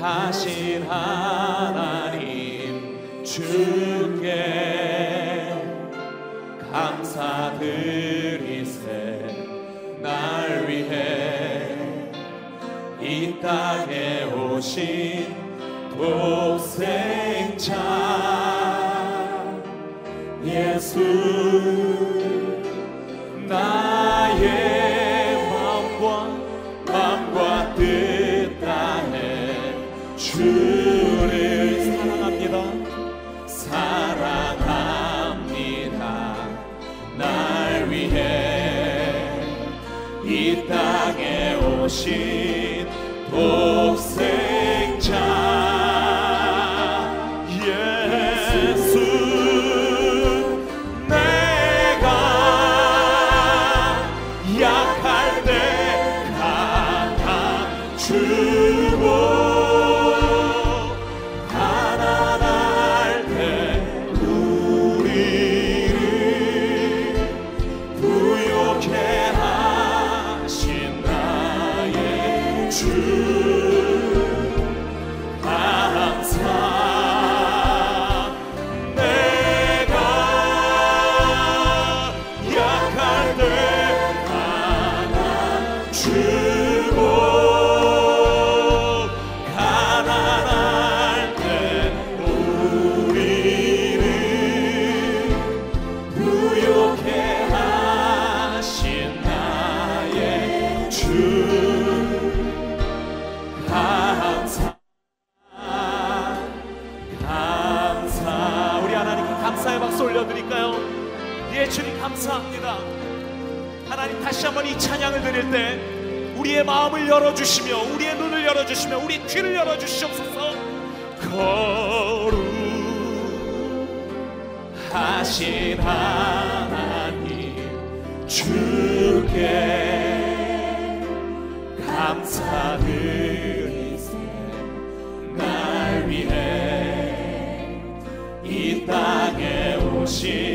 거룩하신 하나님 주께 감사드리세. 날 위해 이 땅에 오신 도 Oxi, por. 올려드릴까요? 예, 주님 감사합니다. 하나님 다시 한번 이 찬양을 드릴 때 우리의 마음을 열어주시며 우리의 눈을 열어주시며 우리 귀를 열어주시옵소서 거룩하신 하나님 주께 감사드리세 날 위해 이 땅. 心。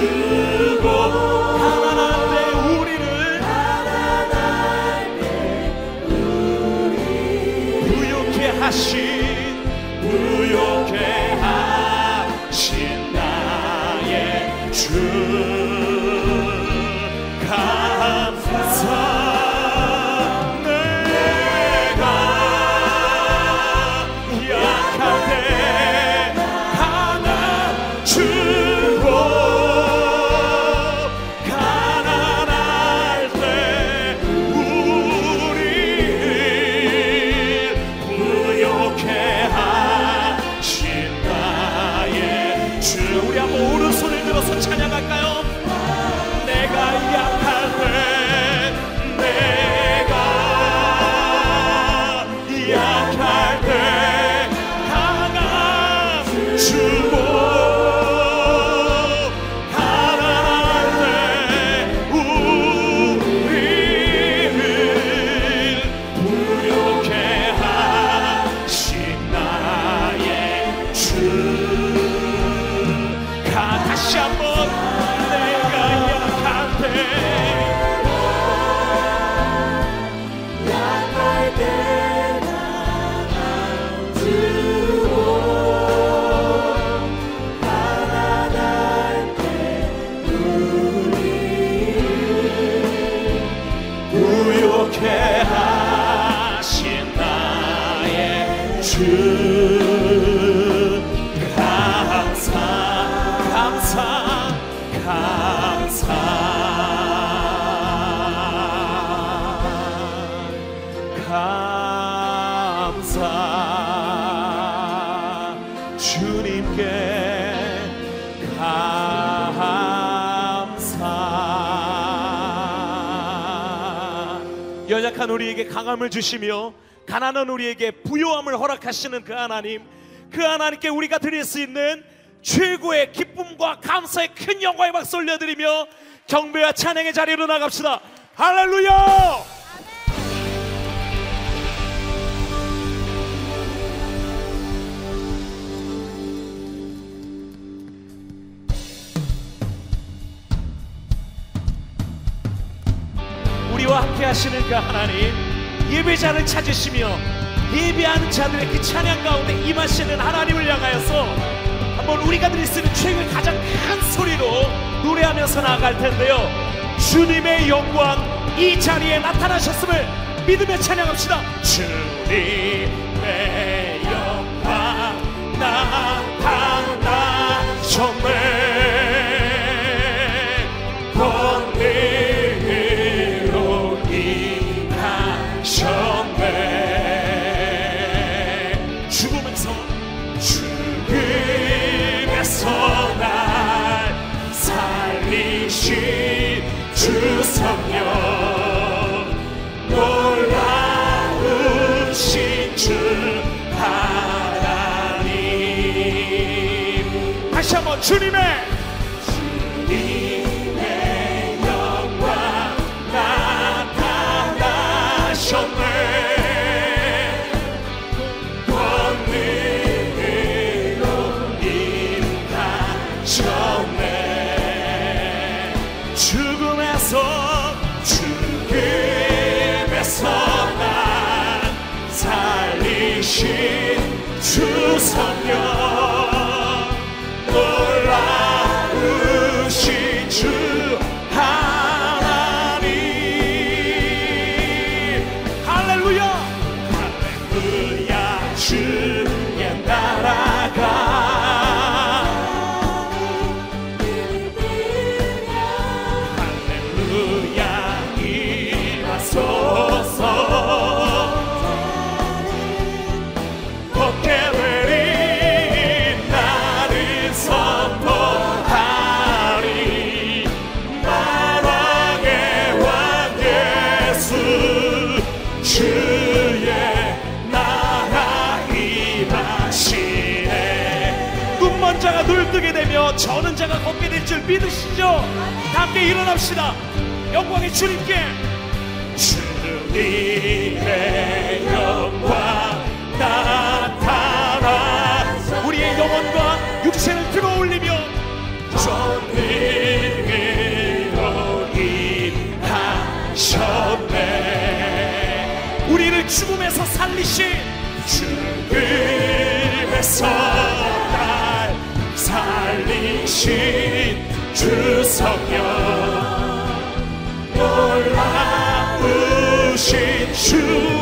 see. you. 약한 우리에게 강함을 주시며 가난한 우리에게 부요함을 허락하시는 그 하나님 그 하나님께 우리가 드릴 수 있는 최고의 기쁨과 감사의 큰 영광의 박수 올려드리며 경배와 찬양의 자리로 나갑시다. 할렐루야 함께 하시는 그 하나님? 예배자를 찾으시며 예배하는 자들의 그 찬양 가운데 임하시는 하나님을 향하여서 한번 우리가 드릴 수 있는 최고의 가장 큰 소리로 노래하면서 나아갈 텐데요. 주님의 영광 이 자리에 나타나셨음을 믿으며 찬양합시다. 주님의 영광 나 주님의 줄 믿으시죠? 다 함께 일어납시다. 영광의 주님께. 주님의 영광 나타나 우리의 영혼과 육신을 들어 올리며 전능으로 임하셨네 우리를 죽음에서 살리신 죽음에서 날 살리신 주 성령 놀라우신 주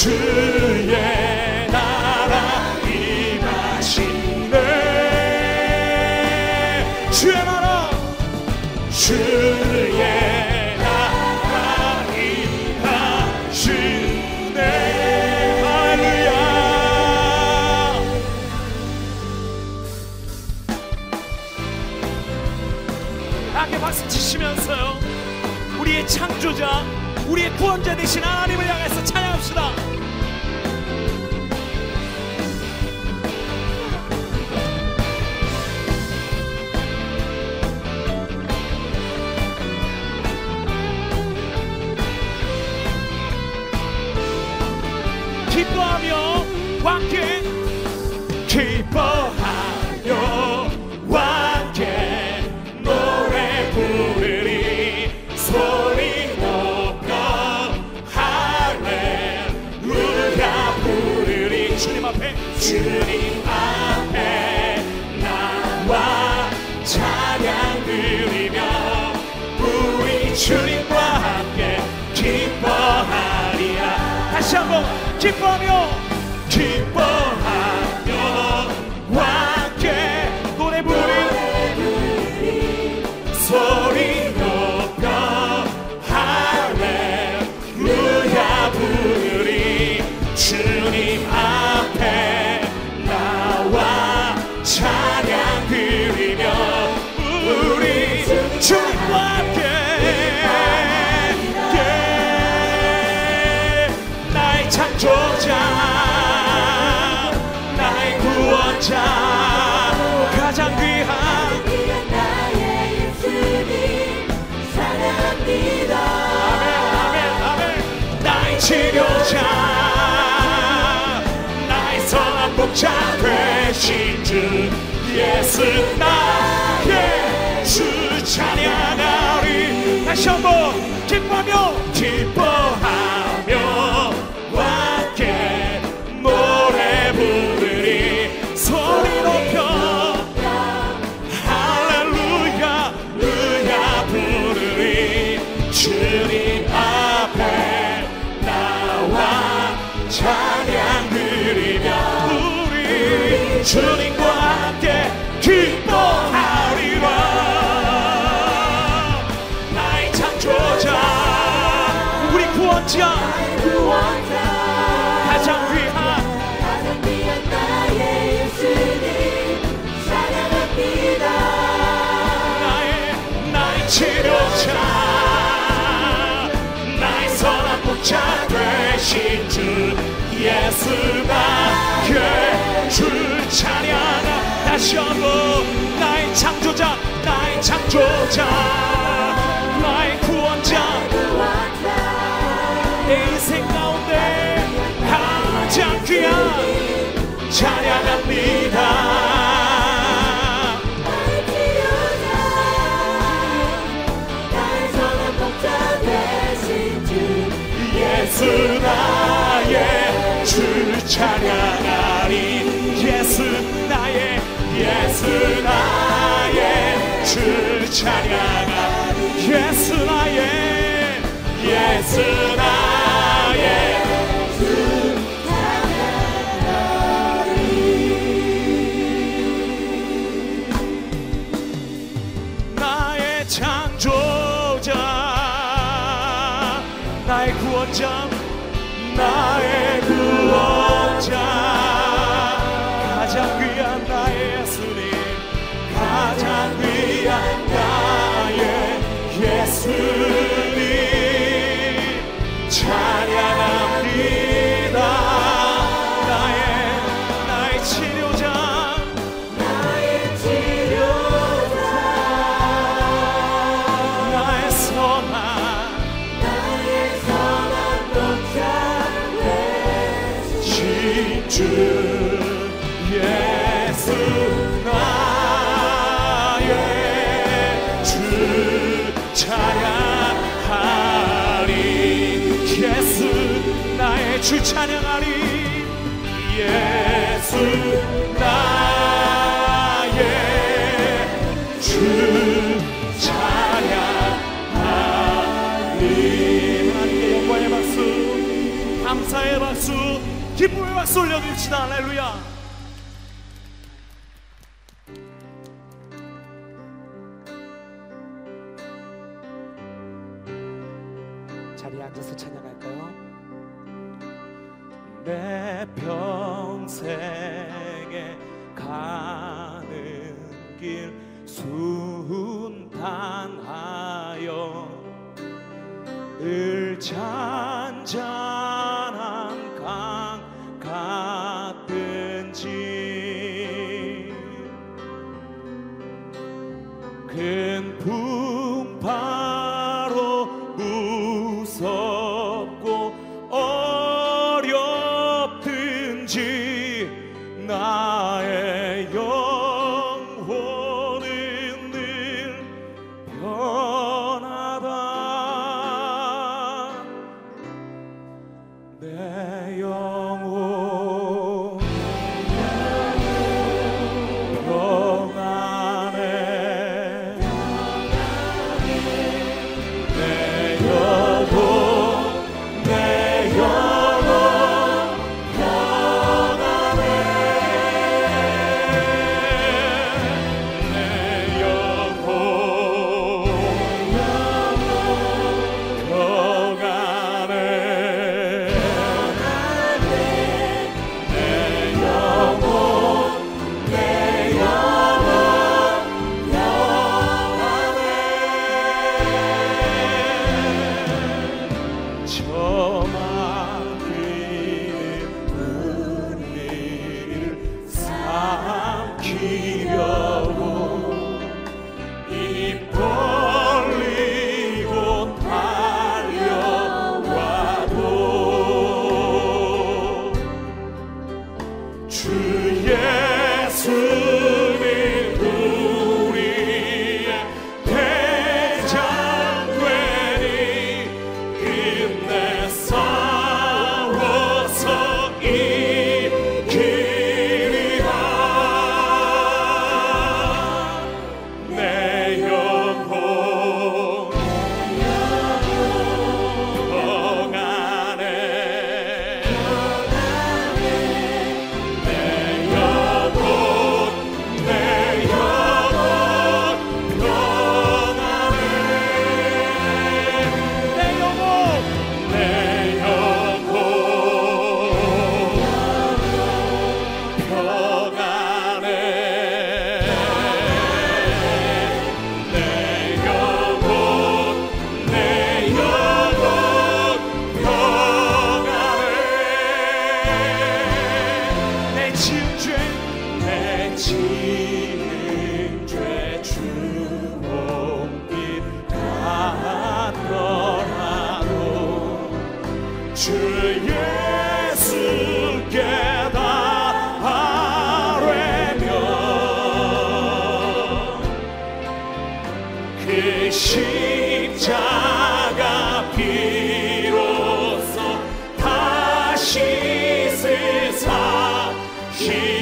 주의 나라 임하시네. 주의 나라. 주의 나라 임하시네. 박수 치시면서요 우리의 창조자 우리의 구원자 되신 하나님을 향해서 찬양합시다. 기뻐하며 왕께 기뻐 목자 되신 주 예수 나의 주 찬양하리. 다시 한번 기뻐하며 기뻐. 목자 나의 선한 목자 되신 주 예수가 그주 찬양하 다시 한번 나의 창조자 나의 창조자 나의 구원자. 내 인생 가운데 가장 귀한 찬양합니다. tonight. 주 찬양하리. 예수 나의 주 찬양하리. 하나님께 영광의 박수 감사의 박수 기쁨의 박수 올려드립시다. 할렐루야. 평생에 가는 길 순탄하여 늘 찬찬 주여. Jesus, Jesus.